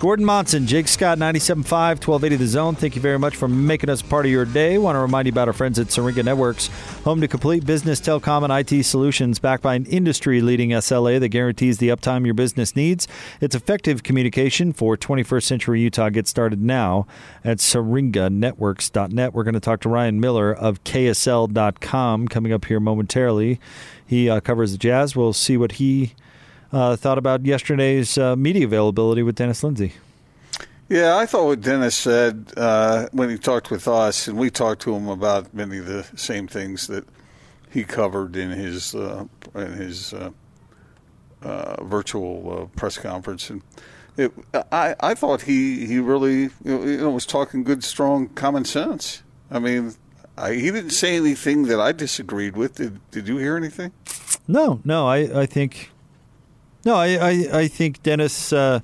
Gordon Monson, Jake Scott, 97.5, 1280 The Zone. Thank you very much for making us part of your day. Want to remind you about our friends at Syringa Networks, home to complete business telecom and IT solutions backed by an industry leading SLA that guarantees the uptime your business needs. It's effective communication for 21st century Utah. Get started now at syringanetworks.net. We're going to talk to Ryan Miller of KSL.com coming up here momentarily. He uh, covers the Jazz. We'll see what he uh, thought about yesterday's uh, media availability with Dennis Lindsey. Yeah, I thought what Dennis said uh, when he talked with us, and we talked to him about many of the same things that he covered in his uh, in his uh, uh, virtual press conference, and it, I I thought he he really you know was talking good, strong common sense. I mean, I, he didn't say anything that I disagreed with. Did Did you hear anything? No, no. I I think no, I, I, I think Dennis uh,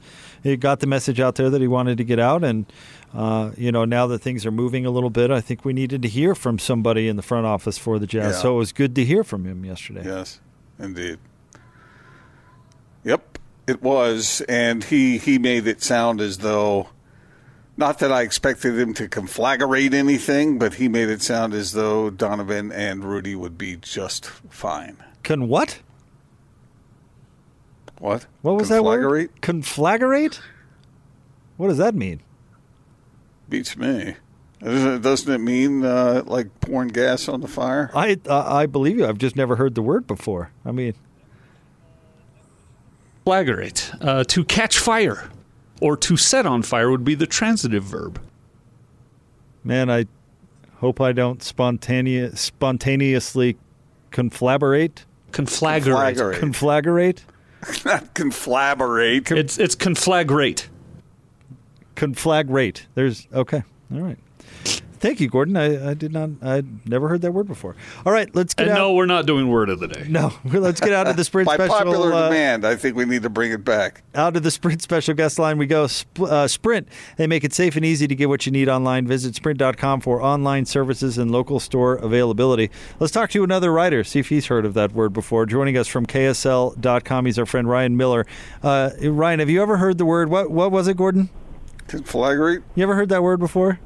got the message out there that he wanted to get out, and uh, you know now that things are moving a little bit, I think we needed to hear from somebody in the front office for the Jazz. Yeah. So it was good to hear from him yesterday. Yes, indeed. Yep, it was, and he he made it sound as though. Not that I expected him to conflagrate anything, but he made it sound as though Donovan and Rudy would be just fine. Can what? What? What was that word? Conflagrate? What does that mean? Beats me. Doesn't it mean uh, like pouring gas on the fire? I uh, I believe you. I've just never heard the word before. I mean, flagrate uh, to catch fire or to set on fire would be the transitive verb. Man, I hope I don't spontaneous spontaneously conflagrate. Conflagrate. Conflagrate. conflagrate? Not conflagrate. It's it's conflagrate. Conflagrate. There's okay. All right. Thank you, Gordon. I, I did not. I never heard that word before. All right, let's get. And out. no, we're not doing word of the day. No, let's get out of the sprint By special. By popular uh, demand, I think we need to bring it back. Out of the sprint special guest line we go. Sp- uh, sprint. They make it safe and easy to get what you need online. Visit sprint.com for online services and local store availability. Let's talk to another writer. See if he's heard of that word before. Joining us from KSL.com, he's our friend Ryan Miller. Uh, Ryan, have you ever heard the word? What What was it, Gordon? Conflagrate. You ever heard that word before?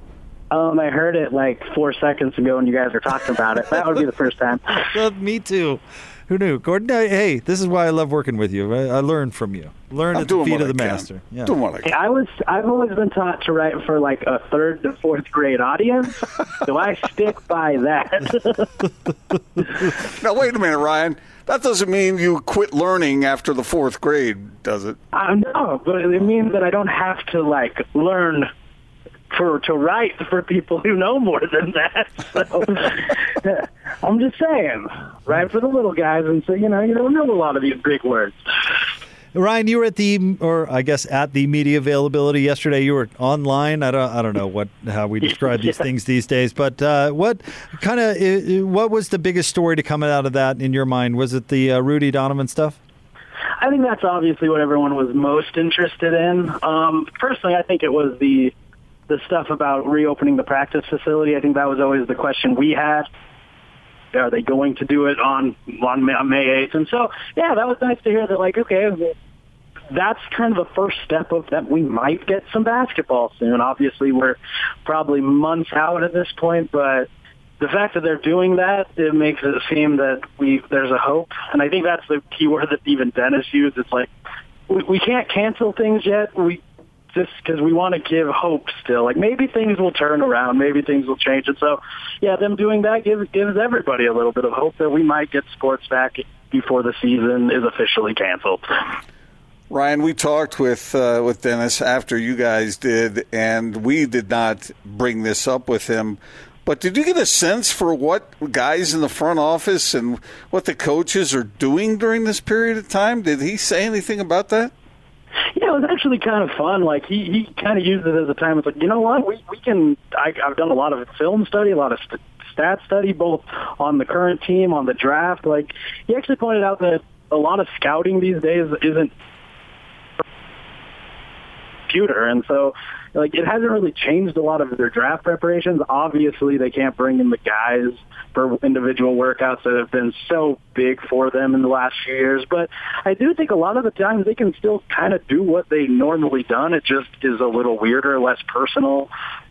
Um, I heard it like four seconds ago when you guys were talking about it. That would be the first time. me too. Who knew? Gordon, hey, this is why I love working with you. I, I learn from you. Learn I'm at the feet of the I master. Yeah. Doing what I, can. I was I've always been taught to write for like a third to fourth grade audience, so I stick by that. now wait a minute, Ryan. That doesn't mean you quit learning after the fourth grade, does it? Uh, no, but it means that I don't have to like learn for to write for people who know more than that. So I'm just saying, write for the little guys, and so you know you don't know a lot of these big words. Ryan, you were at the, or I guess at the media availability yesterday. You were online. I don't, I don't know what how we describe these yeah. things these days. But uh, what kind of, what was the biggest story to come out of that in your mind? Was it the uh, Rudy Donovan stuff? I think that's obviously what everyone was most interested in. Um, personally, I think it was the the stuff about reopening the practice facility. I think that was always the question we had. Are they going to do it on on May eighth? And so, yeah, that was nice to hear that. Like, okay, that's kind of the first step of that. We might get some basketball soon. Obviously, we're probably months out at this point, but the fact that they're doing that it makes it seem that we there's a hope. And I think that's the key word that even Dennis used. It's like we, we can't cancel things yet. We just because we want to give hope still. Like maybe things will turn around, maybe things will change. And so, yeah, them doing that gives gives everybody a little bit of hope that we might get sports back before the season is officially canceled. Ryan, we talked with uh, with Dennis after you guys did, and we did not bring this up with him. But did you get a sense for what guys in the front office and what the coaches are doing during this period of time? Did he say anything about that? Yeah, it was actually kind of fun. Like he he kind of used it as a time. It's like you know what we we can. I, I've done a lot of film study, a lot of st- stat study, both on the current team, on the draft. Like he actually pointed out that a lot of scouting these days isn't computer, and so like it hasn't really changed a lot of their draft preparations. Obviously, they can't bring in the guys for individual workouts that have been so big for them in the last few years. But I do think a lot of the times they can still kind of do what they normally done. It just is a little weirder, less personal.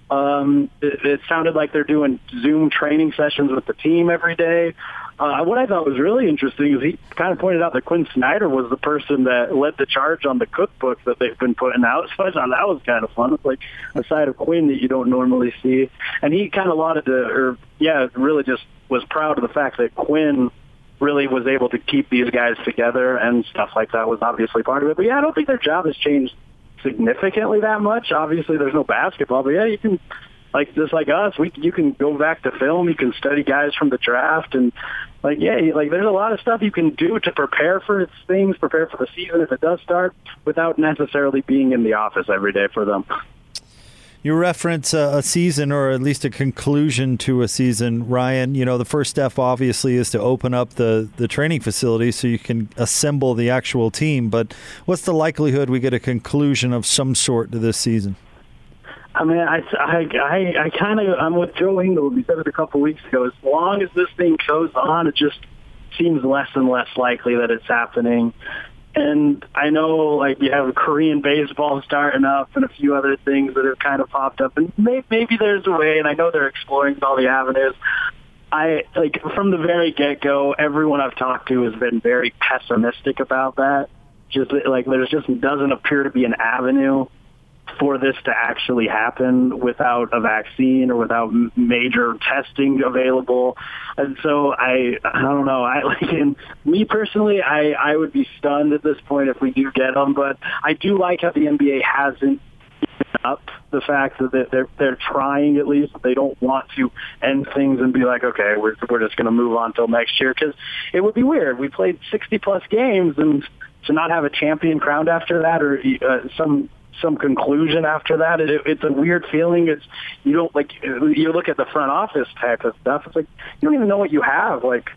Um, it, it sounded like they're doing Zoom training sessions with the team every day. Uh, what I thought was really interesting is he kind of pointed out that Quin Snyder was the person that led the charge on the cookbook that they've been putting out. So I thought that was kind of fun. It's like a side of Quin that you don't normally see. And he kind of lauded, the, or yeah, really just was proud of the fact that Quin really was able to keep these guys together and stuff like that was obviously part of it. But yeah, I don't think their job has changed significantly that much. Obviously, there's no basketball, but yeah, you can like just like us, we you can go back to film, you can study guys from the draft, and like yeah, like there's a lot of stuff you can do to prepare for things, prepare for the season if it does start, without necessarily being in the office every day for them. You reference a, a, season or at least a conclusion to a season, Ryan. You know, the first step obviously is to open up the, the training facility so you can assemble the actual team. But what's the likelihood we get a conclusion of some sort to this season? I mean, I, I, I, I kind of, I'm with Joe Engel. We said it a couple weeks ago. As long as this thing goes on, it just seems less and less likely that it's happening. And I know, like, you have Korean baseball starting up and a few other things that have kind of popped up. And may, maybe there's a way, and I know they're exploring all the avenues. I, like, from the very get-go, everyone I've talked to has been very pessimistic about that. Just, like, there's just doesn't appear to be an avenue for this to actually happen without a vaccine or without major testing available. And so I, I don't know. I like, in me personally, I, I would be stunned at this point if we do get them. But I do like how the NBA hasn't up the fact that they're they're trying at least. They don't want to end things and be like, okay, we're we're just going to move on till next year because it would be weird. We played 60 plus games and to not have a champion crowned after that or uh, some some conclusion after that. It, it's a weird feeling. It's you don't like you look at the front office type of stuff. It's like you don't even know what you have. Like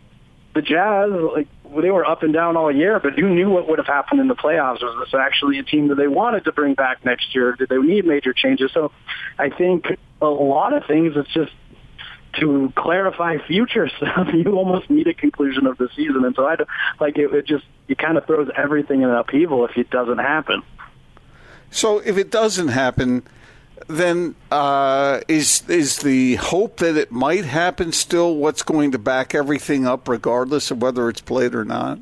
the Jazz, like they were up and down all year, but you knew what would have happened in the playoffs. Was this actually a team that they wanted to bring back next year? Did they need major changes? So I think a lot of things. It's just to clarify future stuff, you almost need a conclusion of the season. And so I like it, it just it kind of throws everything in an upheaval if it doesn't happen. So if it doesn't happen, then uh, is is the hope that it might happen still what's going to back everything up, regardless of whether it's played or not?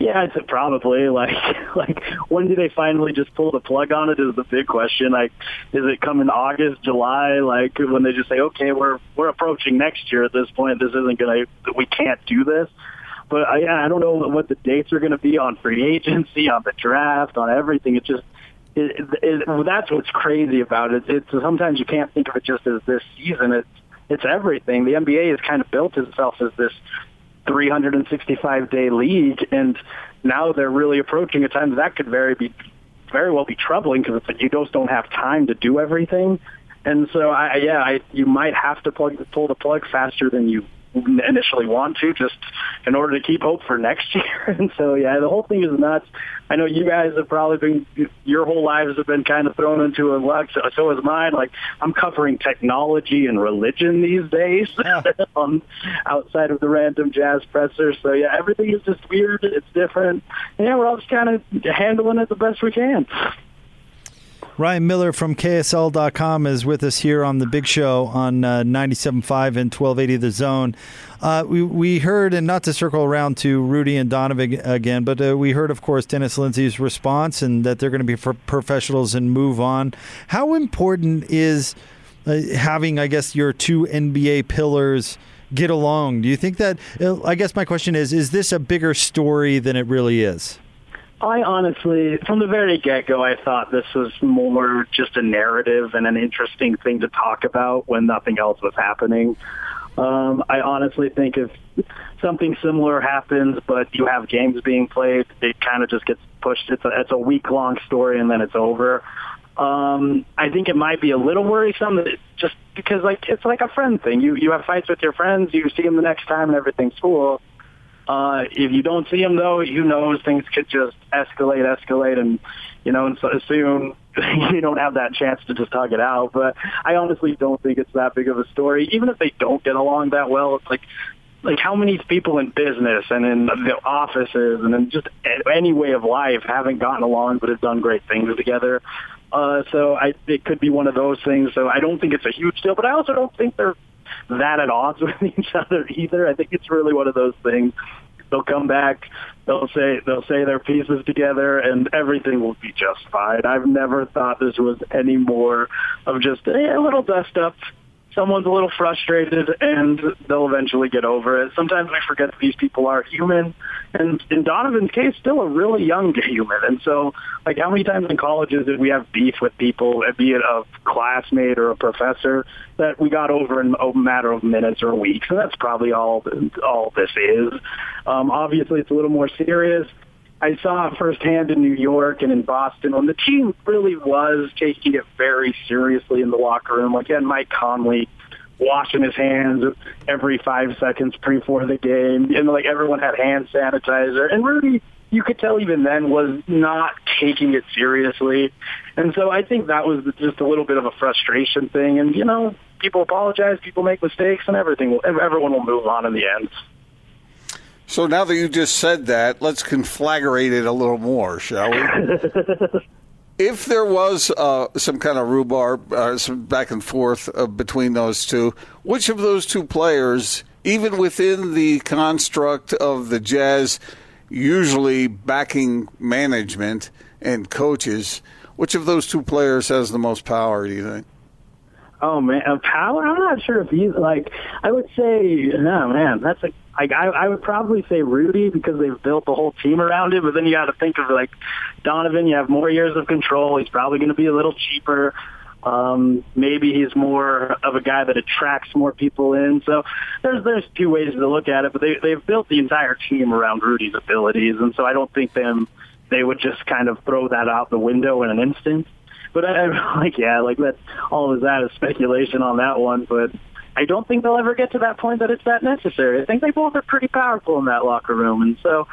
Yeah, it's probably like like when do they finally just pull the plug on it is the big question. Like, is it coming August, July? Like when they just say, okay, we're we're approaching next year at this point. This isn't gonna. We can't do this. But I, I don't know what the dates are going to be on free agency, on the draft, on everything. It just it, it, that's what's crazy about it. It's sometimes you can't think of it just as this season. It's it's everything. The NBA has kind of built itself as this 365 day league, and now they're really approaching a time that could very be very well be troubling because it's you just don't have time to do everything. And so, I, yeah, I, you might have to plug, pull the plug faster than you initially want to, just in order to keep hope for next year. And so, yeah, the whole thing is nuts. I know you guys have probably been, your whole lives have been kind of thrown into a lux. So, so is mine. Like I'm covering technology and religion these days, yeah. um, outside of the random jazz presser. So yeah, everything is just weird. It's different. And, yeah, we're all just kind of handling it the best we can. Ryan Miller from KSL.com is with us here on the big show on uh, 97.5 and 1280 The Zone. Uh, we, we heard, and not to circle around to Rudy and Donovan again, but uh, we heard, of course, Dennis Lindsey's response and that they're going to be professionals and move on. How important is uh, having, I guess, your two NBA pillars get along? Do you think that, uh, I guess my question is, is this a bigger story than it really is? I honestly, from the very get-go, I thought this was more just a narrative and an interesting thing to talk about when nothing else was happening. Um, I honestly think if something similar happens, but you have games being played, it kind of just gets pushed. It's a, it's a week-long story and then it's over. Um, I think it might be a little worrisome that it- just because like it's like a friend thing. You you have fights with your friends, you see them the next time, and everything's cool. Uh, if you don't see them though, you know things could just escalate, escalate, and you know, and so soon you don't have that chance to just hug it out. But I honestly don't think it's that big of a story. Even if they don't get along that well, it's like like how many people in business and in the offices and in just any way of life haven't gotten along but have done great things together. Uh, so I, it could be one of those things. So I don't think it's a huge deal, but I also don't think they're that at odds with each other either. I think it's really one of those things. They'll come back, they'll say they'll say their pieces together, and everything will be just fine. I've never thought this was any more of just eh, a little dust up someone's a little frustrated and they'll eventually get over it. Sometimes we forget that these people are human and in Donovan's case still a really young human. And so like how many times in colleges did we have beef with people, be it a classmate or a professor that we got over in a matter of minutes or weeks. And that's probably all all this is. Um, obviously it's a little more serious. I saw firsthand in New York and in Boston when the team really was taking it very seriously in the locker room. Like, you had Mike Conley washing his hands every five seconds pre for the game, and like everyone had hand sanitizer. And Rudy, you could tell even then was not taking it seriously. And so I think that was just a little bit of a frustration thing. And you know, people apologize, people make mistakes, and everything. Will, everyone will move on in the end. So now that you just said that, let's conflagrate it a little more, shall we? if there was uh, some kind of rhubarb, uh, some back and forth uh, between those two, which of those two players, even within the construct of the Jazz, usually backing management and coaches, which of those two players has the most power? Do you think? Oh man, uh, power. I'm not sure if he's like. I would say, no man, that's a. Like I, I would probably say Rudy because they've built the whole team around him. But then you got to think of like Donovan. You have more years of control. He's probably going to be a little cheaper. Um, maybe he's more of a guy that attracts more people in. So there's there's two ways to look at it. But they they've built the entire team around Rudy's abilities, and so I don't think them they would just kind of throw that out the window in an instant. But I, I'm like, yeah, like that. All of that is speculation on that one. But I don't think they'll ever get to that point that it's that necessary. I think they both are pretty powerful in that locker room, and so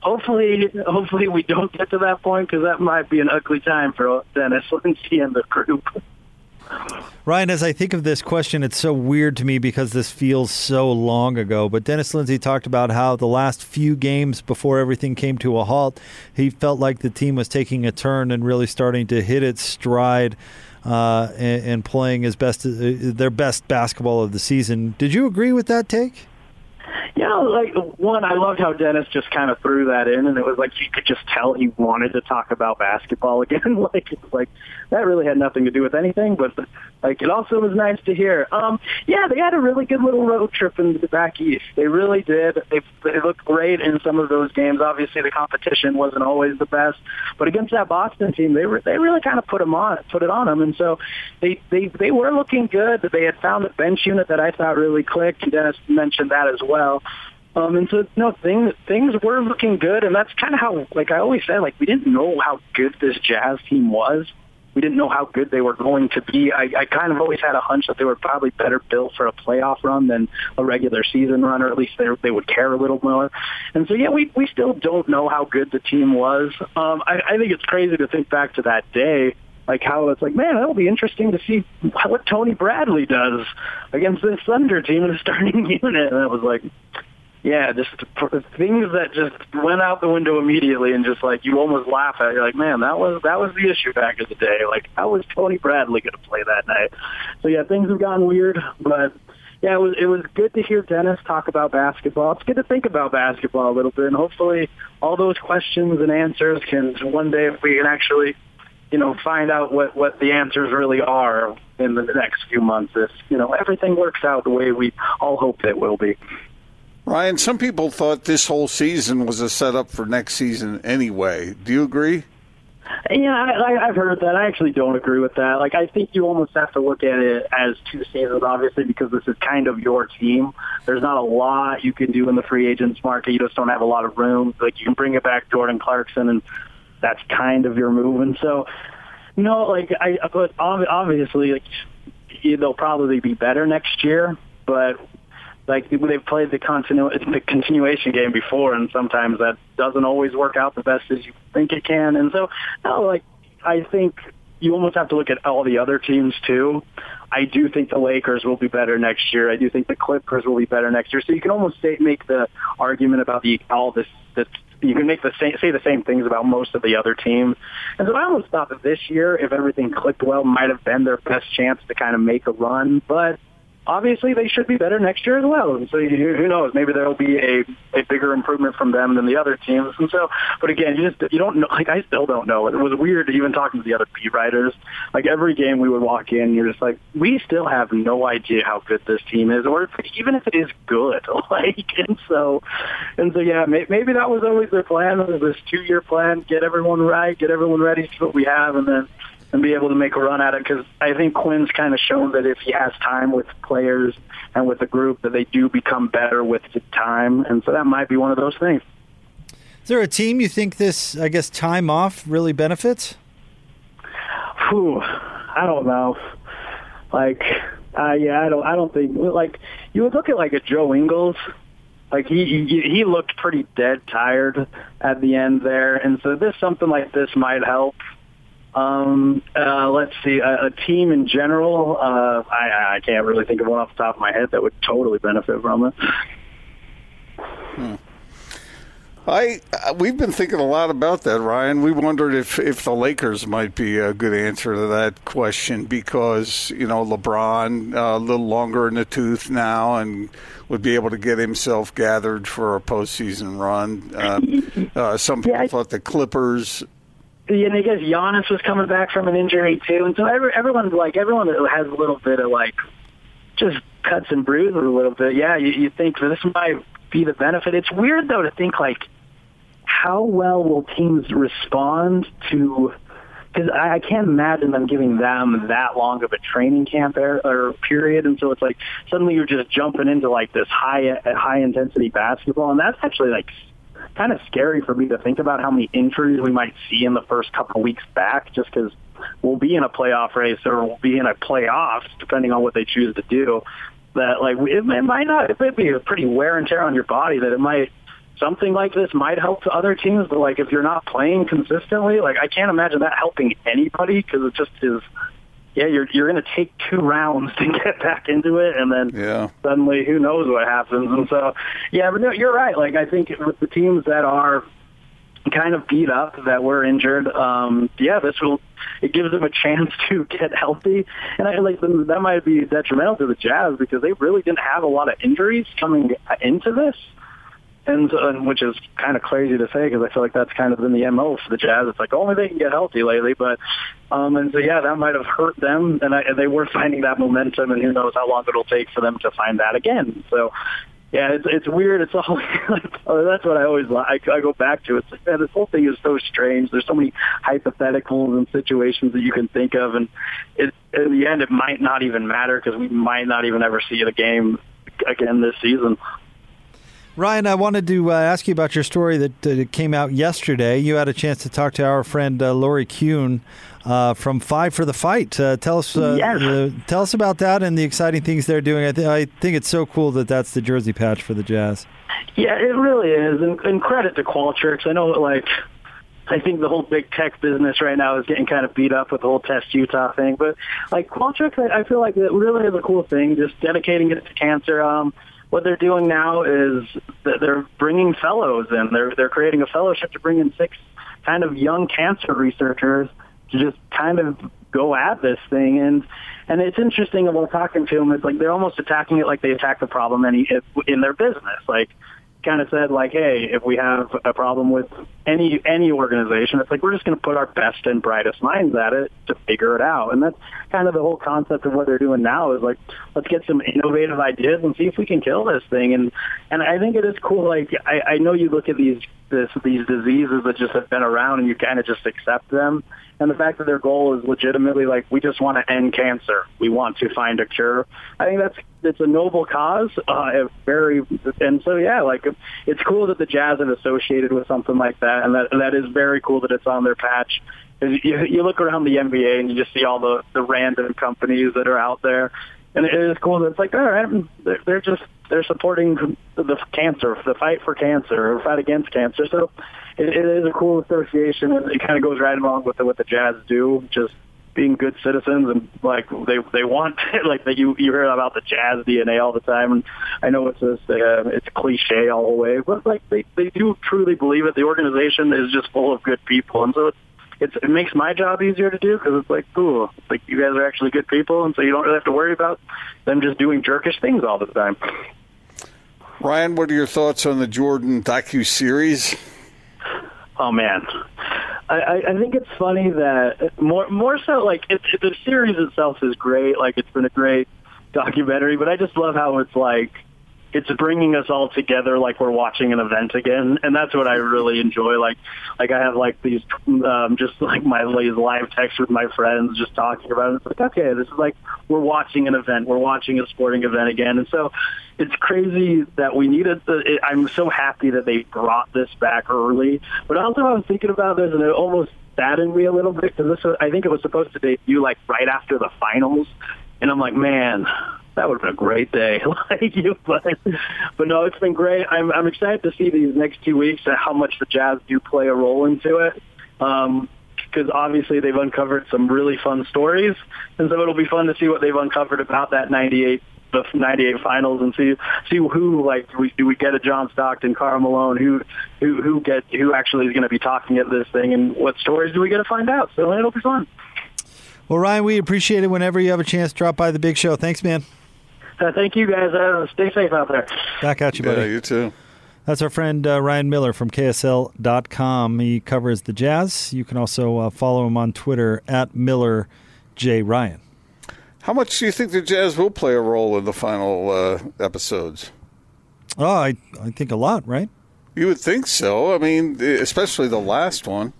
hopefully, hopefully we don't get to that point because that might be an ugly time for Dennis Lindsey and the group. Ryan, as I think of this question, it's so weird to me because this feels so long ago. But Dennis Lindsey talked about how the last few games before everything came to a halt, he felt like the team was taking a turn and really starting to hit its stride uh, and, and, playing as best uh, their best basketball of the season. Did you agree with that take? Yeah, like one, I loved how Dennis just kind of threw that in, and it was like you could just tell he wanted to talk about basketball again. like, like that really had nothing to do with anything, but like it also was nice to hear. Um, yeah, they had a really good little road trip in the back east. They really did. They they looked great in some of those games. Obviously, the competition wasn't always the best, but against that Boston team, they were they really kind of put them on, put it on them, and so they they they were looking good. They had found a bench unit that I thought really clicked. And Dennis mentioned that as well. Um, and so, no, things things were looking good, and that's kind of how, like I always say, like we didn't know how good this Jazz team was. We didn't know how good they were going to be. I, I kind of always had a hunch that they were probably better built for a playoff run than a regular season run, or at least they they would care a little more. And so, yeah, we we still don't know how good the team was. Um, I, I think it's crazy to think back to that day like how it's like, man, it'll be interesting to see what Tony Bradley does against this Thunder team in the starting unit. And it was like, yeah, just things that just went out the window immediately, and just like you almost laugh at. It. You're like, man, that was that was the issue back in the day. Like, how was Tony Bradley going to play that night? So yeah, things have gotten weird, but yeah, it was it was good to hear Dennis talk about basketball. It's good to think about basketball a little bit, and hopefully, all those questions and answers can one day if we can actually, you know, find out what what the answers really are in the next few months. If you know everything works out the way we all hope it will be. Ryan, some people thought this whole season was a setup for next season anyway. Do you agree? Yeah, I, I've heard that. I actually don't agree with that. Like, I think you almost have to look at it as two seasons, obviously, because this is kind of your team. There's not a lot you can do in the free agents market. You just don't have a lot of room. Like, you can bring it back Jordan Clarkson, and that's kind of your move. And so No, like I, but obviously, like they'll probably be better next year. But like they've played the continu- the continuation game before, and sometimes that doesn't always work out the best as you think it can. And so, no, like I think you almost have to look at all the other teams too. I do think the Lakers will be better next year. I do think the Clippers will be better next year. So you can almost say, make the argument about the all this that you can make the same, say the same things about most of the other teams. And so I almost thought that this year, if everything clicked well, might have been their best chance to kind of make a run. But obviously they should be better next year as well. And so you, who knows? Maybe there will be a, a bigger improvement from them than the other teams. And so, but again, you just you don't know. Like I still don't know. It was weird even talking to the other beat writers. Like every game we would walk in, you're just like, we still have no idea how good this team is, or if, even if it is good. Like and so, and so yeah, may, maybe that was always their plan. This two year plan? Get everyone right, get everyone ready, see what we have, and then and be able to make a run at it because I think Quin's kind of shown that if he has time with players and with the group, that they do become better with the time, and so that might be one of those things. Is there a team you think this, I guess, time off really benefits? Whew, I don't know. Like, uh, yeah, I don't. I don't think like you would look at like a Joe Ingles. Like he, he he looked pretty dead tired at the end there, and so this something like this might help. Um, uh, let's see, a, a team in general. Uh, I, I can't really think of one off the top of my head that would totally benefit from it. Hmm. I uh, we've been thinking a lot about that, Ryan. We wondered if if the Lakers might be a good answer to that question because you know LeBron uh, a little longer in the tooth now and would be able to get himself gathered for a postseason run. Uh, uh, some people yeah, I, thought the Clippers. And I guess Giannis was coming back from an injury too, and so every, everyone's like everyone that has a little bit of like just cuts and bruises a little bit. Yeah, you, you think this might be the benefit. It's weird though to think like how well will teams respond to? Because I, I can't imagine them giving them that long of a training camp or, or period, and so it's like suddenly you're just jumping into like this high high intensity basketball, and that's actually like kind of scary for me to think about how many injuries we might see in the first couple of weeks back, just because we'll be in a playoff race or we'll be in a playoffs, depending on what they choose to do. That like it, it might not, it might be a pretty wear and tear on your body that it might something like this might help to other teams, but like if you're not playing consistently, like I can't imagine that helping anybody because it just is. Yeah, you're you're going to take two rounds to get back into it, and then yeah. suddenly who knows what happens. And so, yeah, but no, you're right. Like I think with the teams that are kind of beat up, that were injured, um, yeah, this will it gives them a chance to get healthy. And I like that might be detrimental to the Jazz because they really didn't have a lot of injuries coming into this and, and which is kind of crazy to say because I feel like that's kind of been the mo for the Jazz. It's like only they can get healthy lately, but um, and so yeah, that might have hurt them, and, I, and they were finding that momentum, and who knows how long it'll take for them to find that again. So. Yeah, it's it's weird. It's all that's what I always like. I go back to. It's like, man, this whole thing is so strange. There's so many hypotheticals and situations that you can think of, and it, in the end, it might not even matter because we might not even ever see the game again this season. Ryan, I wanted to uh, ask you about your story that uh, came out yesterday. You had a chance to talk to our friend uh, Lori Kuhn uh, from Five for the Fight. Uh, tell us, uh, yes. tell us about that and the exciting things they're doing. I, th- I, think it's so cool that that's the jersey patch for the Jazz. Yeah, it really is, and, and credit to Qualtrics. I know, like, I think the whole big tech business right now is getting kind of beat up with the whole Test Utah thing. But like Qualtrics, I, I feel like it really is a cool thing. Just dedicating it to cancer. Um, what they're doing now is they're bringing fellows in. They're they're creating a fellowship to bring in six kind of young cancer researchers to just kind of go at this thing and and it's interesting about talking to them it's like they're almost attacking it like they attack the problem in, in their business like kind of said like, hey, if we have a problem with any any organization, it's like we're just going to put our best and brightest minds at it to figure it out. And that's kind of the whole concept of what they're doing now is like, let's get some innovative ideas and see if we can kill this thing. And and I think it is cool. Like I, I know you look at these this these diseases that just have been around and you kind of just accept them and the fact that their goal is legitimately like we just want to end cancer, we want to find a cure. I think that's it's a noble cause, uh, very, and so yeah, like it's cool that the Jazz is associated with something like that, and that that is very cool that it's on their patch. you, you look around the NBA and you just see all the the random companies that are out there, and it is cool. That it's like all right, they're, they're just they're supporting the cancer, the fight for cancer, or fight against cancer. So it, it is a cool association. and It kind of goes right along with the, what the Jazz do, just being good citizens and like they they want like that you you hear about the jazz DNA all the time and I know it's just uh, it's cliche all the way but like they they do truly believe it the organization is just full of good people and so it's it's, it makes my job easier to do because it's like, cool, like you guys are actually good people, and so you don't really have to worry about them just doing jerkish things all the time. Ryan, what are your thoughts on the Jordan docu series? Oh man, I, I think it's funny that more more so like it, it, the series itself is great. Like it's been a great documentary, but I just love how it's like it's bringing us all together like we're watching an event again. And that's what i really enjoy. Like like i have like these um just like my these live texts with my friends just talking about it. It's like okay this is like we're watching an event. We're watching a sporting event again. And so it's crazy that we needed the, it, i'm so happy that they brought this back early. But also i was thinking about this and it almost saddened me a little bit because this was, i think it was supposed to debut like right after the finals. And i'm like man that would have been a great day. like you, but but no, it's been great. I'm I'm excited to see these next two weeks and how much the Jazz do play a role into it. Um, because obviously they've uncovered some really fun stories, and so it'll be fun to see what they've uncovered about that '98 the '98 finals and see see who like do we, do we get a John Stockton, Karl Malone, who who who get who actually is going to be talking at this thing, and what stories do we get to find out? So it'll be fun. Well, Ryan, we appreciate it whenever you have a chance. Drop by the big show. Thanks, man. Uh, thank you guys. Uh, stay safe out there. Back at you, buddy. Yeah, you too. That's our friend uh, Ryan Miller from KSL.com. He covers the Jazz. You can also uh, follow him on Twitter at Miller J Ryan. How much do you think the Jazz will play a role in the final uh, episodes? Oh, I I think a lot, right? You would think so. I mean, especially the last one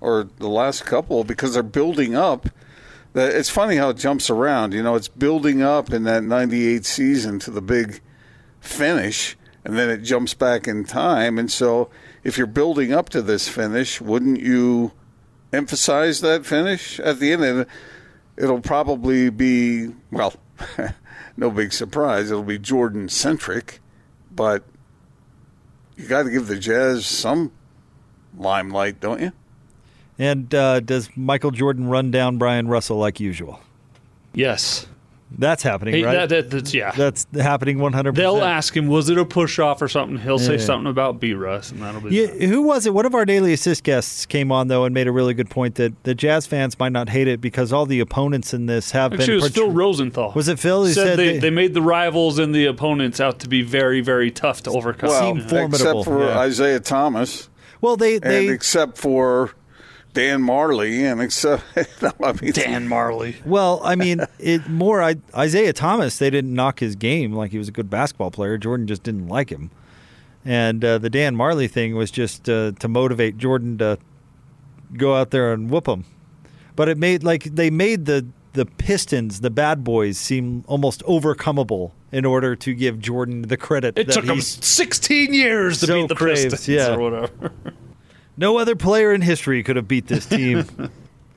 or the last couple, because they're building up it's funny how it jumps around. You know, it's building up in that 98 season to the big finish, and then it jumps back in time. And so, if you're building up to this finish, wouldn't you emphasize that finish at the end? And it'll probably be, well, no big surprise. It'll be Jordan centric, but you got to give the Jazz some limelight, don't you? And uh, does Michael Jordan run down Bryon Russell like usual? Yes. That's happening, hey, right? That, that, that's, yeah. That's happening 100%. They'll ask him, was it a push off or something? He'll yeah. say something about B Russ, and that'll be yeah, that. Who was it? One of our daily assist guests came on, though, and made a really good point that the Jazz fans might not hate it because all the opponents in this have Actually, been. it was Phil Rosenthal. Was it Phil? He said, said they, they, they, made the rivals and the opponents out to be very, very tough to overcome. Well, Seem formidable. except for yeah. Isiah Thomas. Well, they. they and except for Dan Majerle and except I mean, Dan Majerle. Well, I mean, it more I, Isiah Thomas. They didn't knock his game like he was a good basketball player. Jordan just didn't like him, and uh, the Dan Majerle thing was just uh, to motivate Jordan to go out there and whoop him. But it made like they made the the Pistons, the bad boys, seem almost overcomable in order to give Jordan the credit. It took him 16 years to so beat the craves, Pistons yeah. or whatever. No other player in history could have beat this team.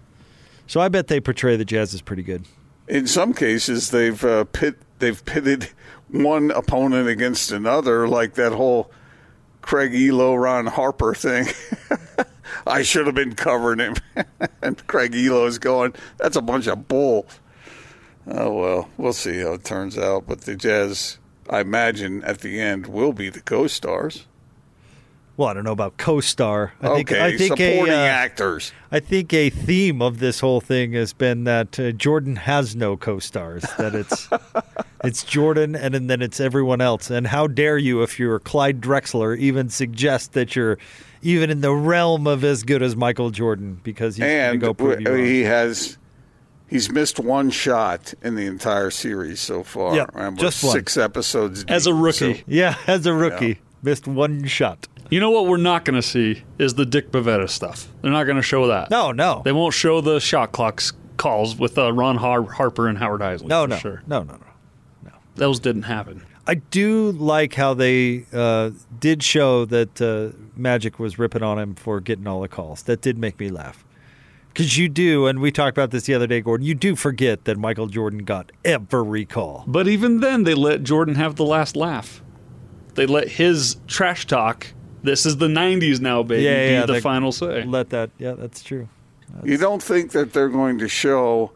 so I bet they portray the Jazz as pretty good. In some cases, they've uh, pit they've pitted one opponent against another, like that whole Craig Ehlo, Ron Harper thing. I should have been covering him, and Craig Ehlo is going. That's a bunch of bull. Oh well, we'll see how it turns out. But the Jazz, I imagine, at the end will be the co-stars. Well, I don't know about co-star. I think, okay, I think supporting a, uh, actors. I think a theme of this whole thing has been that uh, Jordan has no co-stars. That it's it's Jordan, and, and then it's everyone else. And how dare you, if you're Clyde Drexler, even suggest that you're even in the realm of as good as Michael Jordan because he's and go prove you wrong. he has he's missed one shot in the entire series so far. Yeah, And we're just one. six episodes As a rookie. so- Yeah, as a rookie, missed one shot. You know what we're not going to see is the Dick Bavetta stuff. They're not going to show that. No, no, They won't show the shot clocks calls with uh, Ron Har- Harper and Howard Eisley. no, for no, sure. no, no, no. Those didn't happen. I do like how they uh, did show that uh, Magic was ripping on him for getting all the calls. That did make me laugh. Because you do, and we talked about this the other day, Gordon. You do forget that Michael Jordan got every call. But even then, they let Jordan have the last laugh. They let his trash talk. This is the '90s now, baby. Yeah, be yeah, the they- final say. Let that. Yeah, that's true. You don't think that they're going to show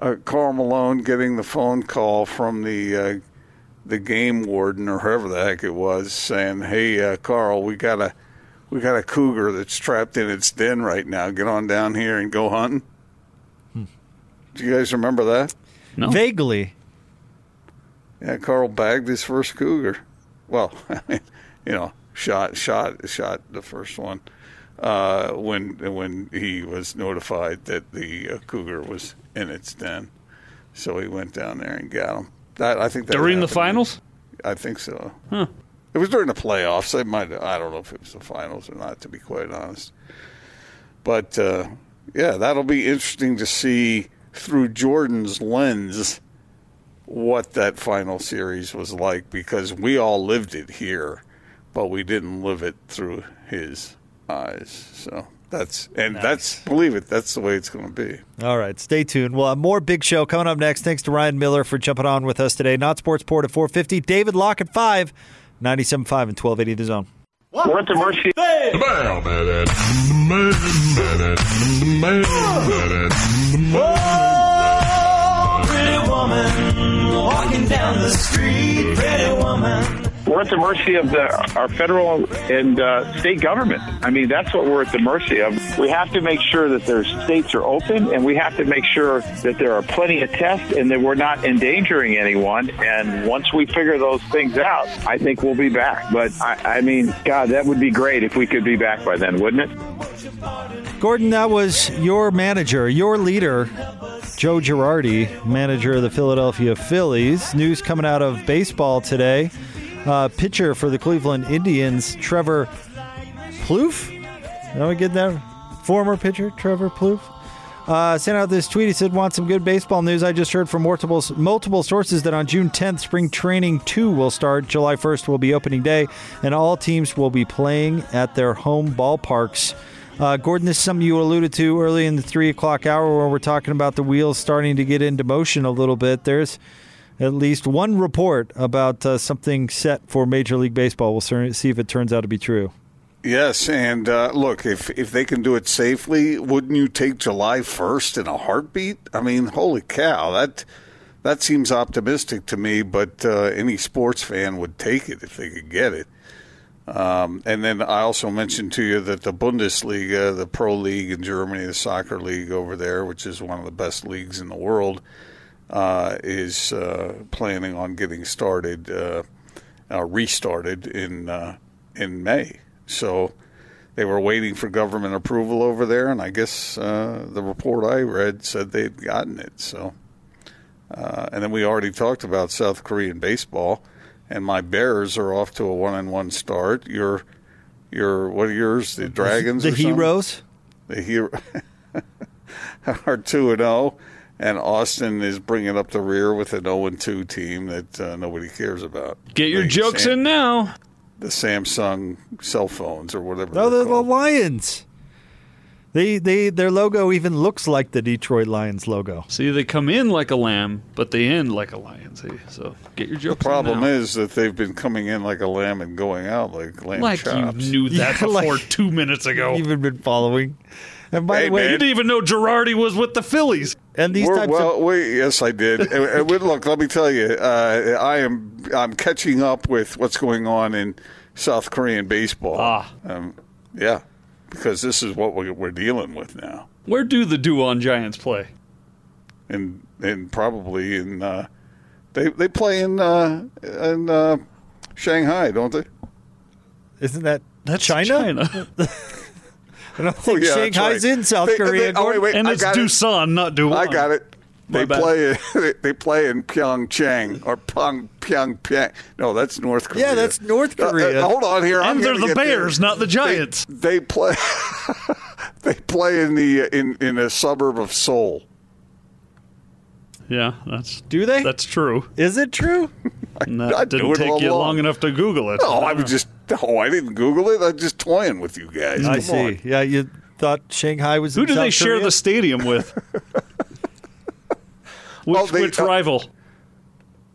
uh, Karl Malone getting the phone call from the uh, the game warden or whoever the heck it was, saying, "Hey, uh, Karl, we got a we got a cougar that's trapped in its den right now. Get on down here and go hunting." Do you guys remember that? No. Vaguely. Yeah, Karl bagged his first cougar. Well, I mean, you know, shot shot shot the first one uh, when when he was notified that the uh, cougar was in its den. So he went down there and got him. That I think that During the finals? I think so. It was during the playoffs. It might. I don't know if it was the finals or not, to be quite honest. But uh, yeah, that'll be interesting to see through Jordan's lens what that final series was like because we all lived it here, but we didn't live it through his eyes. So that's and that's believe it. That's the way it's going to be. All right, stay tuned. We'll have more big show coming up next. Thanks to Ryan Miller for jumping on with us today. Not Sports Port at 450. David Locke at 5, 97.5 and 1280 The Zone. We're at the mercy. Pretty woman walking down the street. Pretty woman. We're at the mercy of the, our federal and uh, state government. I mean, that's what we're at the mercy of. We have to make sure that their states are open, and we have to make sure that there are plenty of tests and that we're not endangering anyone. And once we figure those things out, I think we'll be back. But I, I mean, God, that would be great if we could be back by then, wouldn't it? Gordon, that was your manager, your leader, Joe Girardi, manager of the Philadelphia Phillies. News coming out of baseball today. Uh, pitcher for the Cleveland Indians, Trevor Plouffe. Did I get that? Former pitcher, Trevor Plouffe. Uh, sent out this tweet. He said, "Want some good baseball news? I just heard from multiple multiple sources that on June 10th, spring training two will start. July 1st will be opening day, and all teams will be playing at their home ballparks." Uh, Gordon, this is something you alluded to early in the three o'clock hour where we're talking about the wheels starting to get into motion a little bit. There's at least one report about uh, something set for Major League Baseball. We'll see if it turns out to be true. Yes, and uh, look, if if they can do it safely, wouldn't you take July first in a heartbeat? I mean, holy cow, that that seems optimistic to me. But uh, any sports fan would take it if they could get it. Um, and then I also mentioned to you that the Bundesliga, the pro league in Germany, the soccer league over there, which is one of the best leagues in the world, uh, is uh, planning on getting started, uh, uh, restarted in uh, in May. So they were waiting for government approval over there, and I guess uh, the report I read said they'd gotten it. So, uh, and then we already talked about South Korean baseball, and my Bears are off to a one-and-one start. Your, your what are yours? The Dragons, the? Heroes. the hero are two and zero, and Austin is bringing up the rear with an zero and two team that uh, nobody cares about. Get your The jokes Sam- in now. The Samsung cell phones or whatever. No, they're the, the. Lions. They, they, their logo even looks like the Detroit Lions logo. See, they come in like a lamb, but they end like a lion. See, so get your jokes. The problem in now. is that they've been coming in like a lamb and going out like lamb like chops. you knew that Yeah, before like- two minutes ago. You've even been following. And by Hey, the way, you didn't even know Girardi was with the Phillies. And these We're- types well, of wait, yes, I did. and, and look, let me tell you, uh, I am I'm catching up with what's going on in South Korean baseball. Ah. um, yeah, because this is what we're, we're dealing with now, Where do the Duon Giants play? and and probably in uh, they they play in uh, in uh, Shanghai, don't they? isn't that That's China? China. I don't think Oh, yeah, Shanghai's right. in South They- Korea. they- oh, wait, wait, and I it's got it. Doosan, not Duon. I got it. They bad. play. They play in Pyeongchang or Pyong Pyongyang. No, that's North Korea. Yeah, that's North Uh, uh, Korea. hold on here. I'm And they're the get there. Bears, not the Giants. They, they play. they play in the in in a suburb of Seoul. Yeah, that's Do they? that's true. Is it true? And that I do didn't take you along. long enough to Google it. No, I was just. Oh, I didn't Google it. I'm just toying with you guys. I Come see. on. Yeah, you thought Shanghai was. Who in do they share Korea? the stadium with? which Well, they- which uh, rival?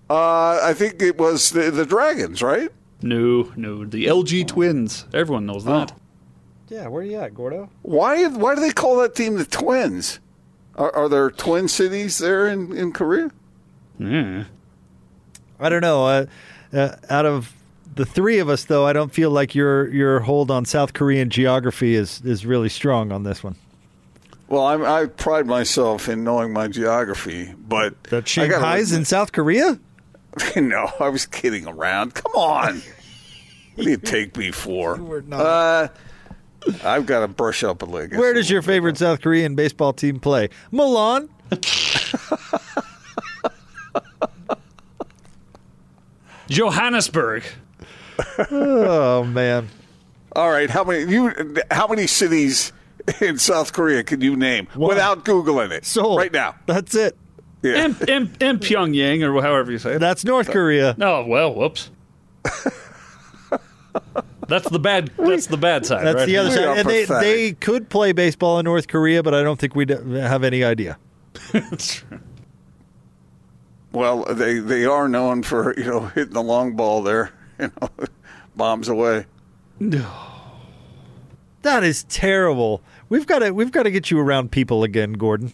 Uh, I think it was the, the Dragons, right? No, no, the LG Twins. Everyone knows that. Yeah, where are you at, Gordo? Why? Why do they call that team the Twins? Are, are there twin cities there in, in Korea? Yeah. I don't know. Uh, uh, out of the three of us, though, I don't feel like your your hold on South Korean geography is is really strong on this one. Well, I'm, I pride myself in knowing my geography, but That I gotta Shanghai's in South Korea. no, I was kidding around. Come on. what do you take me for? were not. Uh, I've got to brush up a little. Where does your favorite South Korean baseball team play? Milan. Johannesburg. Oh man. All right, how many you? How many cities in South Korea can you name without googling it? Seoul. right now. That's it. Yeah. In, in, in Pyongyang, or however you say it. That's North uh, Korea. Oh well, whoops. that's the bad. That's the bad side. That's right? the other We side. And they, they could play baseball in North Korea, but I don't think we have any idea. That's true. Well, they they are known for you know hitting the long ball there, you know, bombs away. No, That is terrible. We've got to we've got to get you around people again, Gordon.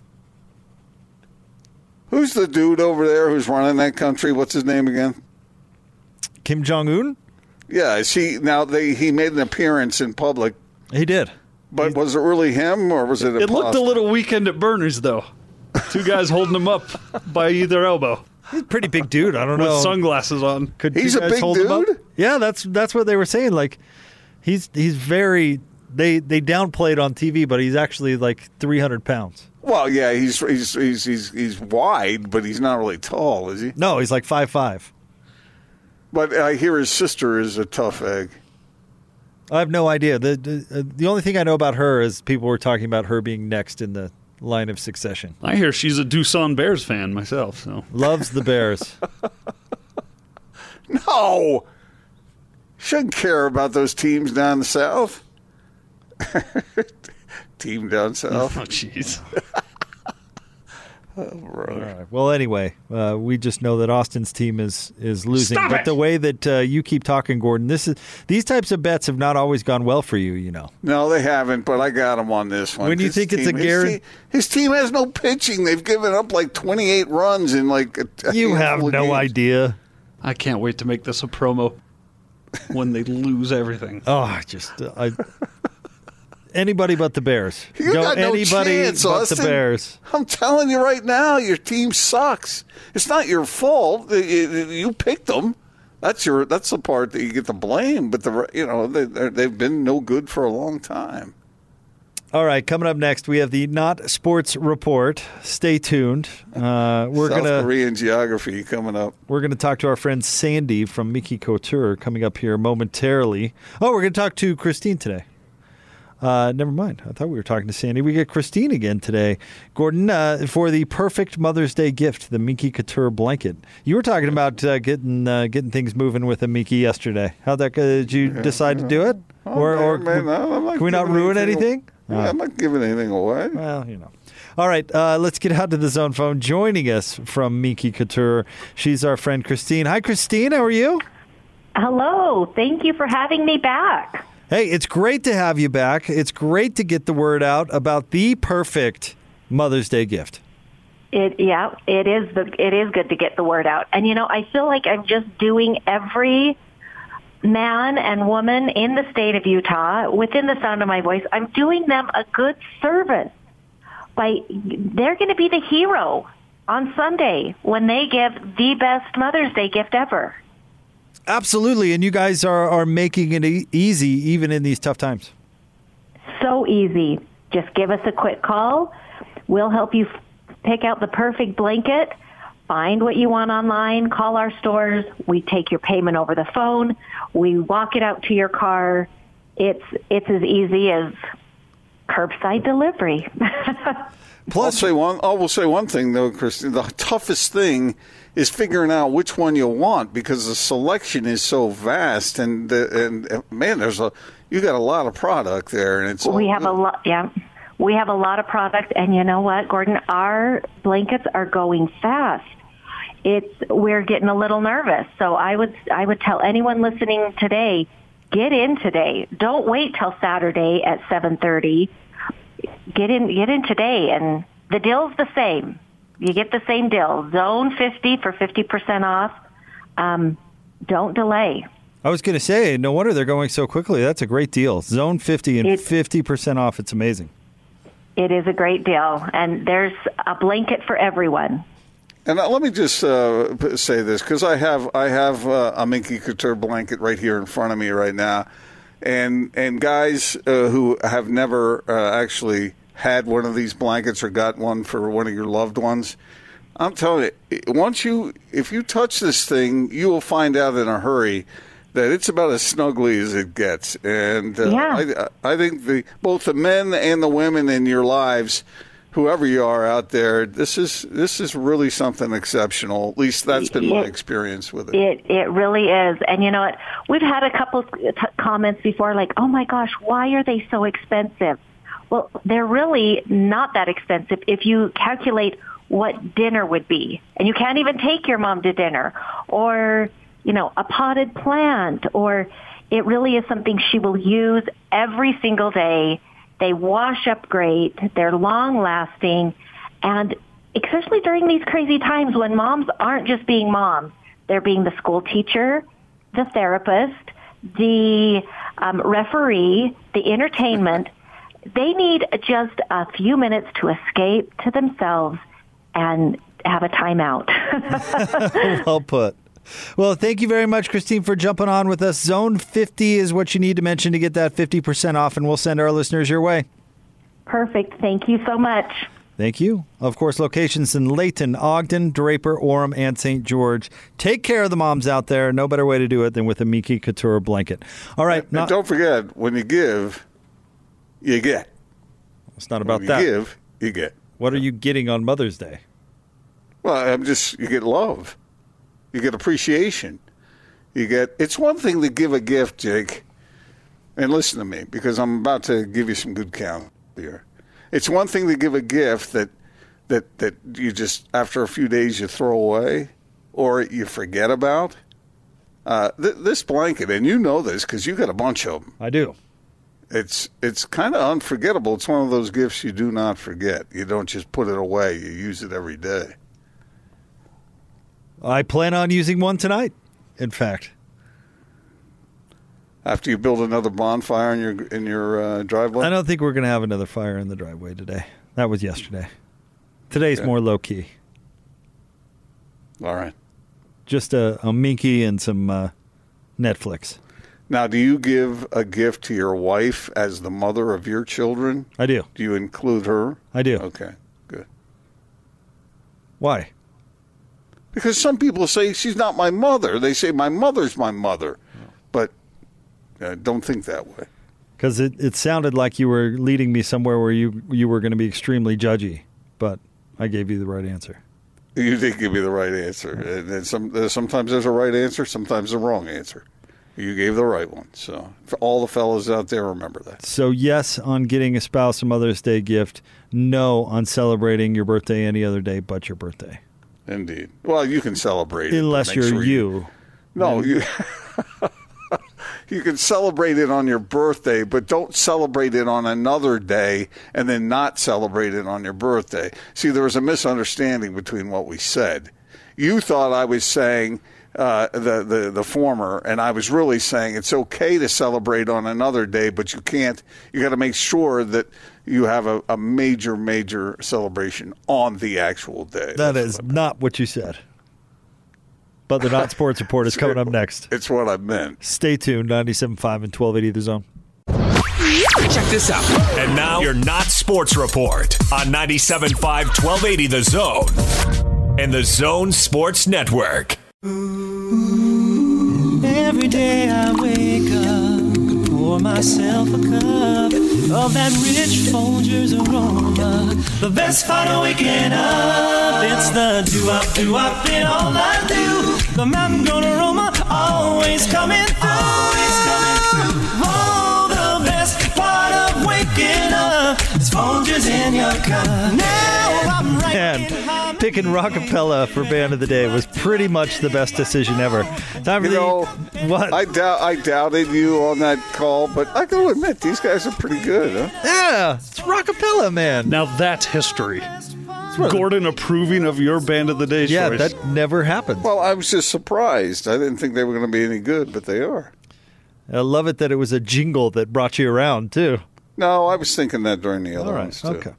Who's the dude over there who's running that country? What's his name again? Kim Jong Un. Yeah, is he now? They he made an appearance in public, He did. but was it really him or was it? It looked a little weekend at Bernie's though. Two guys holding him up by either elbow He's a pretty big dude. I don't with know. sunglasses on. Could He's a guys big hold dude? Yeah, that's that's what they were saying. Like, he's he's very. They they downplayed on TV, but he's actually like 300 pounds. Well, yeah, he's he's he's he's he's wide, but he's not really tall, is he? No, he's like five five. But I hear his sister is a tough egg. I have no idea. The, the uh, the only thing I know about her is people were talking about her being next in the line of succession. I hear she's a Doosan Bears fan myself. So Loves the Bears. No, shouldn't care about those teams down the south. Team down south. oh jeez. All right. Well, anyway, uh, we just know that Austin's team is is losing. Stop but it! the way that uh, you keep talking, Gordon, this is these types of bets have not always gone well for you. You know. No, they haven't, but I got him on this one. When do you His think it's a team- his team- His team has no pitching. They've given up like 28 runs in like. A, a You have no games. idea. I can't wait to make this a promo when they lose everything. Oh, I just uh, I. Anybody but the Bears. You got no anybody chance, but Austin. the Bears. I'm telling you right now, your team sucks. It's not your fault. You- picked them. That's your. That's the part that you get the blame. But the you know they they've been no good for a long time. All right, coming up next, we have the Not Sports Report. Stay tuned. Uh, we're South gonna Korean geography coming up. we're gonna talk to our friend Sandy from Minky Couture coming up here momentarily. Oh, we're gonna talk to Christine today. Uh, never mind. I thought we were talking to Sandy. We get Christine again today. Gordon, uh, for the perfect Mother's Day gift, the Minky Couture blanket. You were talking about uh, getting uh, getting things moving with a Mickey yesterday. How'd that go? Did you decide to do it, or, or man, can, I'm can we not giving ruin anything? Yeah, I'm not giving anything away. Well, you know. All right, uh, let's get out to the zone phone. Joining us from Minky Couture, she's our friend Christine. Hi, Christine. How are you? Hello. Thank you for having me back. Hey, it's great to have you back. It's great to get the word out about the perfect Mother's Day gift. It yeah, it is the it is good to get the word out. And you know, I feel like I'm just doing every man and woman in the state of Utah within the sound of my voice. I'm doing them a good service by they're going to be the hero on Sunday when they give the best Mother's Day gift ever. Absolutely, and you guys are, are making it e- easy even in these tough times. So easy. Just give us a quick call. We'll help you f- pick out the perfect blanket. Find what you want online. Call our stores. We take your payment over the phone. We walk it out to your car. It's it's as easy as curbside delivery. I'll say one. I will say one thing though, Christine. The toughest thing is figuring out which one you want because the selection is so vast, and the, and man, there's a you got a lot of product there, and it's we have a lot. Yeah, we have a lot of product, and you know what, Gordon? Our blankets are going fast. It's we're getting a little nervous. So I would I would tell anyone listening today, get in today. Don't wait till Saturday at seven thirty. Get in get in today, and the deal's the same. You get the same deal. Zone fifty for fifty percent off. Um, don't delay. I was going to say, no wonder they're going so quickly. That's a great deal. Zone 50 and It- 50% off. It's amazing. It is a great deal, and there's a blanket for everyone. And uh, let me just uh, say this because I have I have uh, a Minky Couture blanket right here in front of me right now, and and guys uh, who have never uh, actually had one of these blankets or got one for one of your loved ones, I'm telling you, once you if you touch this thing, you will find out in a hurry that it's about as snuggly as it gets. And uh, Yeah. I, I think the both the men and the women in your lives, whoever you are out there, this is this is really something exceptional. At least that's been my experience with it. It it really is, and you know what? We've had a couple of t- comments before, like, "Oh my gosh, why are they so expensive?" Well, they're really not that expensive if you calculate what dinner would be, and you can't even take your mom to dinner, or you know, a potted plant, or it really is something she will use every single day. They wash up great. They're long lasting, and especially during these crazy times when moms aren't just being moms, they're being the school teacher, the therapist, the um, referee, the entertainment. They need just a few minutes to escape to themselves and have a timeout. well put. Well, thank you very much, Christine, for jumping on with us. Zone 50 is what you need to mention to get that 50% off, and we'll send our listeners your way. Perfect. Thank you so much. Thank you. Of course, locations in Layton, Ogden, Draper, Orem, and St. George. Take care of the moms out there. No better way to do it than with a Minky Couture blanket. All right. and Not, don't forget, when you give, you get. it's not about that. give, you get. What are you getting on Mother's Day? Well, I'm just you get love, you get appreciation, you get. It's one thing to give a gift, Jake, and listen to me because I'm about to give you some good count here. It's one thing to give a gift that that that you just after a few days you throw away or you forget about. Uh, th- this blanket, and you know this because you got a bunch of them. I do. It's it's kind of unforgettable. It's one of those gifts you do not forget. You don't just put it away. You use it every day. I plan on using one tonight, in fact. After you build another bonfire in your in your uh, driveway. I don't think we're going to have another fire in the driveway today. That was yesterday. Today's Okay. more low key. All right. Just a, a minky and some uh, Netflix. Now, do you give a gift to your wife as the mother of your children? I do. Do you include her? I do. Okay, good. Why? Because some people say she's not my mother. They say my mother's my mother, but uh, don't think that way. Because it, it sounded like you were leading me somewhere where you you were going to be extremely judgy, but I gave you the right answer. You did give me the right answer, and then some, uh, sometimes there's a right answer, sometimes a wrong answer. You gave the right one. So, for all the fellas out there, remember that. So yes on getting a spouse a Mother's Day gift. No on celebrating your birthday any other day but your birthday, Indeed. Well, you can celebrate it, unless you're sure you. No, you you can celebrate it on your birthday, but don't celebrate it on another day and then not celebrate it on your birthday. See, there was a misunderstanding between what we said. You thought I was saying uh, the, the the former, and I was really saying it's okay to celebrate on another day, but you can't. You got to make sure that you have a, a major, major celebration on the actual day. That is not what you said. But the Not Sports Report is coming up next. It's what I meant. Stay tuned. 97.5 and 1280 The Zone. Check this out. And now your Not Sports Report on 97.5 1280 The Zone and The Zone Sports Network. Every day I wake up, pour myself a cup of that rich Folgers aroma. The best part of waking up, it's the do-up, do-up in all I do. The mountain grown aroma always coming through, always coming through. Oh, the best part of waking up. There's Folgers in your cup. Now I'm right And picking rockapella for band of the day was pretty much the best decision ever. Time for You the know, what? I doubt I doubted you on that call, but I got to admit these guys are pretty good, huh? yeah, it's rockapella, man. Now that's history. Gordon approving of your band of the day yeah, choice. that never happened. Well, I was just surprised. I didn't think they were going to be any good, but they are. I love it that it was a jingle that brought you around too. No, I was thinking that during the other All right. ones too. Okay.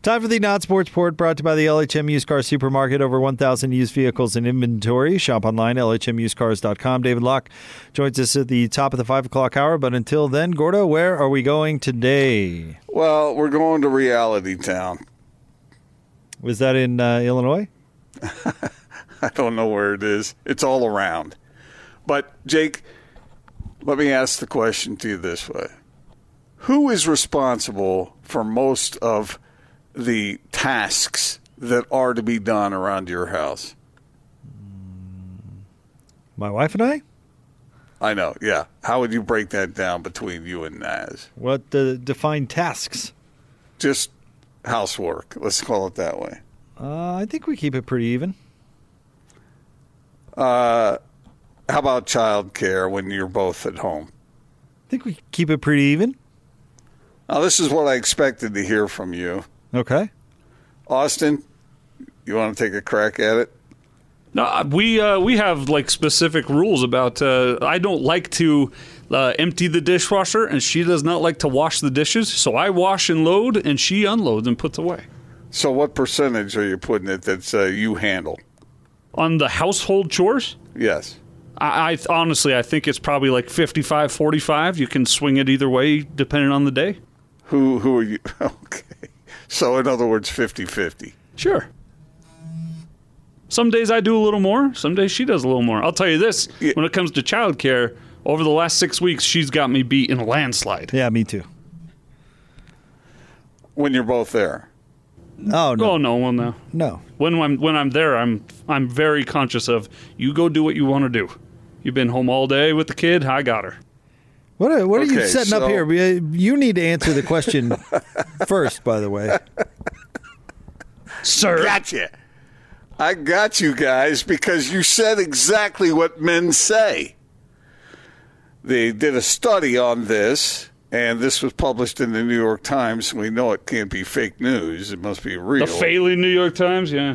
Time for the non sports port brought to you by the LHM Used Car Supermarket. Over 1,000 used vehicles in inventory. Shop online, LHMusedcars.com. David Locke joins us at the top of the 5 o'clock hour. But until then, Gordo, where are we going today? Well, we're going to Reality Town. Was that in uh, Illinois? I don't know where it is. It's all around. But Jake, let me ask the question to you this way: Who is responsible for most of the tasks that are to be done around your house? My wife and I? I know, yeah. How would you break that down between you and Naz? What uh, define tasks? Just housework. Let's call it that way. Uh, I think we keep it pretty even. How about childcare when you're both at home? I think we keep it pretty even. Now, this is what I expected to hear from you. Okay. Austin, you want to take a crack at it? No, uh, we uh, we have like specific rules about. Uh, I don't like to uh, empty the dishwasher, and she does not like to wash the dishes. So I wash and load, and she unloads and puts away. So, what percentage are you putting it that's uh, you handle? On the household chores, Yes. I, I honestly I think it's probably like 55 45. You can swing it either way depending on the day. Who who are you? Okay. So, in other words, 50 50. Sure. Some days I do a little more. Some days she does a little more. I'll tell you this: Yeah. when it comes to childcare, over the last six weeks, she's got me beat in a landslide. Yeah, me too. When you're both there. Oh, no. Oh no, well no. No. When I'm when I'm there, I'm I'm very conscious of you go do what you want to do. You've been home all day with the kid. I got her. What are, what are you Okay, setting up here? Uh, you need to answer the question first, by the way. Sir, Gotcha. I got you guys because you said exactly what men say. They did a study on this, and this was published in the New York Times. We know it can't be fake news, it must be real. the failing New York Times. Yeah.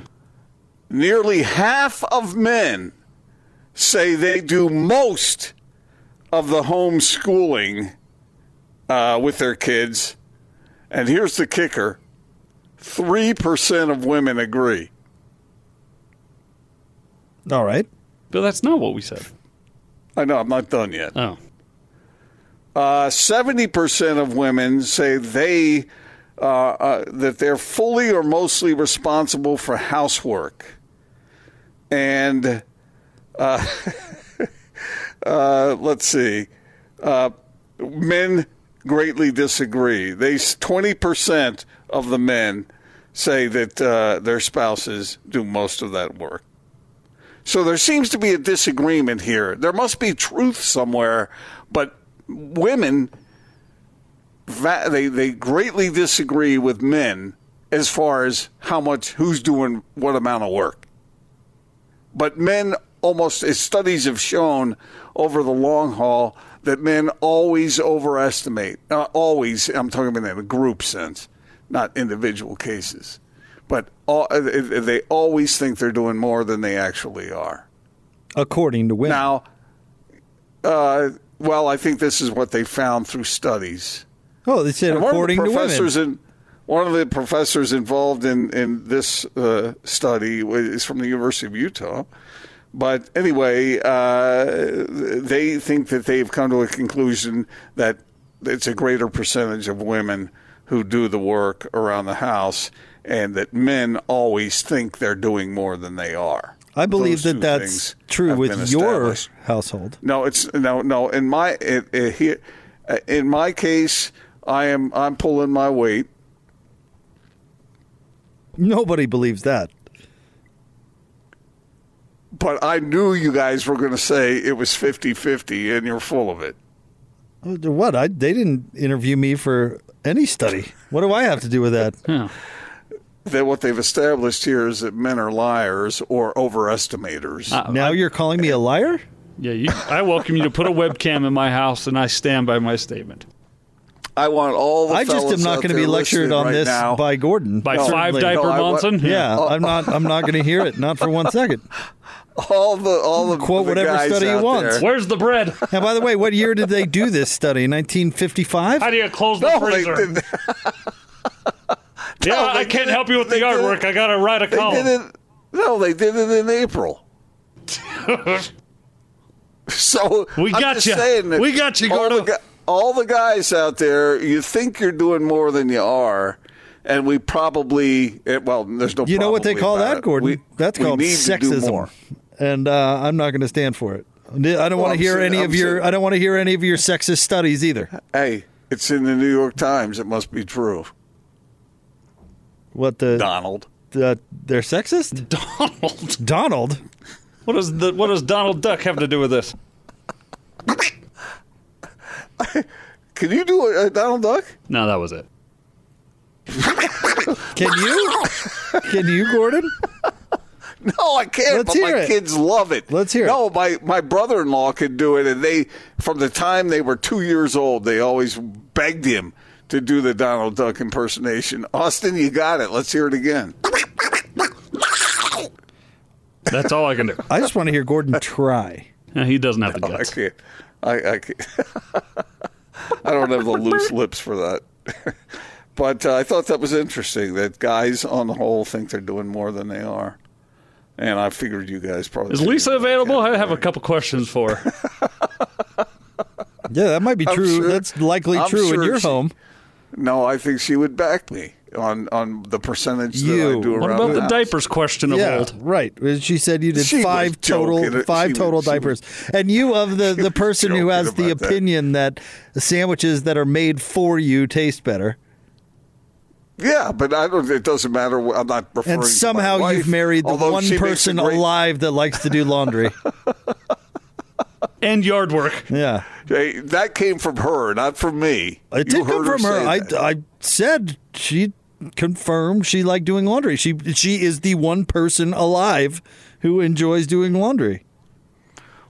Nearly half of men say they do most of the homeschooling uh, with their kids. And here's the kicker 3% of women agree. All right. But that's not what we said. I know, I'm not done yet. Oh. Uh, 70% of women say they uh, uh, that they're fully or mostly responsible for housework. And uh, let's see, uh, men greatly disagree. They 20% of the men say that uh, their spouses do most of that work. So there seems to be a disagreement here. There must be truth somewhere, but women they they greatly disagree with men as far as how much who's doing what amount of work. But men almost as studies have shown over the long haul that men always overestimate. Uh, always, I'm talking about in a group sense, not individual cases. But all, uh, they always think they're doing more than they actually are. According to women. Now, uh, well, I think this is what they found through studies. oh, they said of the according to professors women. in one of the professors involved in in this uh, study is from the University of Utah. But anyway, uh, they think that they've come to a conclusion that it's a greater percentage of women who do the work around the house, and that men always think they're doing more than they are. I believe Those that that's true with your household. No, it's no, no. In my it, it, here, uh, in my case, I am I'm pulling my weight. Nobody believes that. But I knew you guys were going to say it was 50-50 and you're full of it. What? I they didn't interview me for any study. What do I have to do with that? Yeah. That what they've established here is that men are liars or overestimators. Uh, Now you're calling me a liar? Yeah, you, I welcome you to put a webcam in my house, and I stand by my statement. I want all the I just am not going to be lectured on right this now. by Gordon. By No, five diaper No, I wa- Monson. Yeah, I'm not. I'm not going to hear it. Not for one second. All the all the Quote the whatever guys study you want. there. Where's the bread? And by the way, what year did they do this study? 1955. How do you close the No, freezer? didn't. yeah, No, I can't help you with the artwork. it- I got to write a They column. did it. No, they did it in April. so We I'm got just ya. saying that We got you, all the, all the guys out there, you think you're doing more than you are, and we probably eh, well, there's no. You know what they call that, it. Gordon? We- That's we called need to do more. sexism, and uh, I'm not going to stand for it. I don't want to hear saying- any I'm of your. saying- I don't want to hear any of your sexist studies either. Hey, it's in the New York Times. It must be true. What the? Donald. the they're sexist. Donald. Donald. What does the what does Donald Duck have to do with this? Can you do a, a Donald Duck? No, that was it. Can you? Can you, Gordon? No, I can't. Let's but hear my it. kids love it. Let's hear it. No, my my brother-in-law could do it, and they from the time they were two years old, they always begged him to do the Donald Duck impersonation. Austin, you got it. Let's hear it again. That's all I can do. I just want to hear Gordon try. Yeah, he doesn't have the I guts. can't. I I can't. I don't have the loose lips for that. but uh, I thought that was interesting that guys on the whole think they're doing more than they are. And I figured you guys probably Is Lisa available? I have a couple questions for her. Yeah, that might be I'm true. sure- That's likely I'm true in sure your she- home. No, I think she would back me on on the percentage that You. I do What about the house. diapers question of Yeah, old? right. She said you did She was five total joking. five She was- total she was- diapers, and you of the the person who joking has the about that. opinion that sandwiches that are made for you taste better, Yeah, but I don't. It doesn't matter. what- I'm not referring. and to my somehow wife, you've married the one she makes a person great- alive that likes to do laundry. And yard work. yeah, Hey, that came from her, not from me. it You did come from her. say I. I said she confirmed she liked doing laundry. She she is the one person alive who enjoys doing laundry.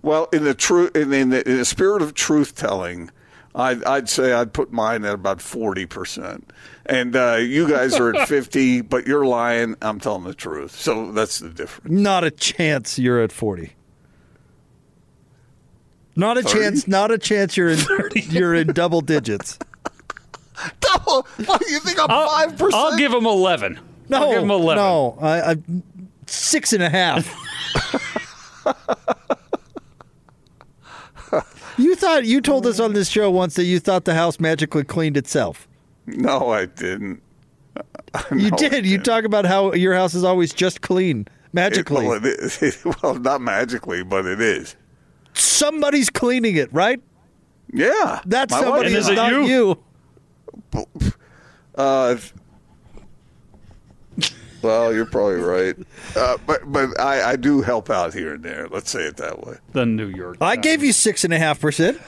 Well, in the true in, in, the, in the spirit of truth telling, I'd, I'd say I'd put mine at about forty percent, and uh, you guys are at fifty. But you're lying. I'm telling the truth. So that's the difference. Not a chance you're at 40. Not a 30? chance, not a chance you're in you're in double digits. Double? What do you think? I'm I'll, five percent. I'll give him 11. No, I'll give him 11. no, I, I six and a half. you thought you told us on this show once that you thought the house magically cleaned itself. No, I didn't. You No, I did. You didn't. talk about how your house is always just clean It- magically. well, it is. well, not magically, but it is. Somebody's cleaning it, right? Yeah, That My somebody is is it not you? you. Uh, well, you're probably right, uh, but but I, I do help out here and there. Let's say it that way. The New York. I Times. gave you six and a half percent.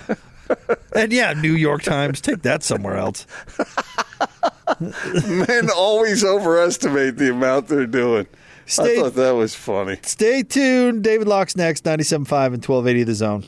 And yeah, New York Times, take that somewhere else. Men always overestimate the amount they're doing. Stay- I thought that was funny. Stay tuned. David Locke's next, 97.5 and 1280 The Zone.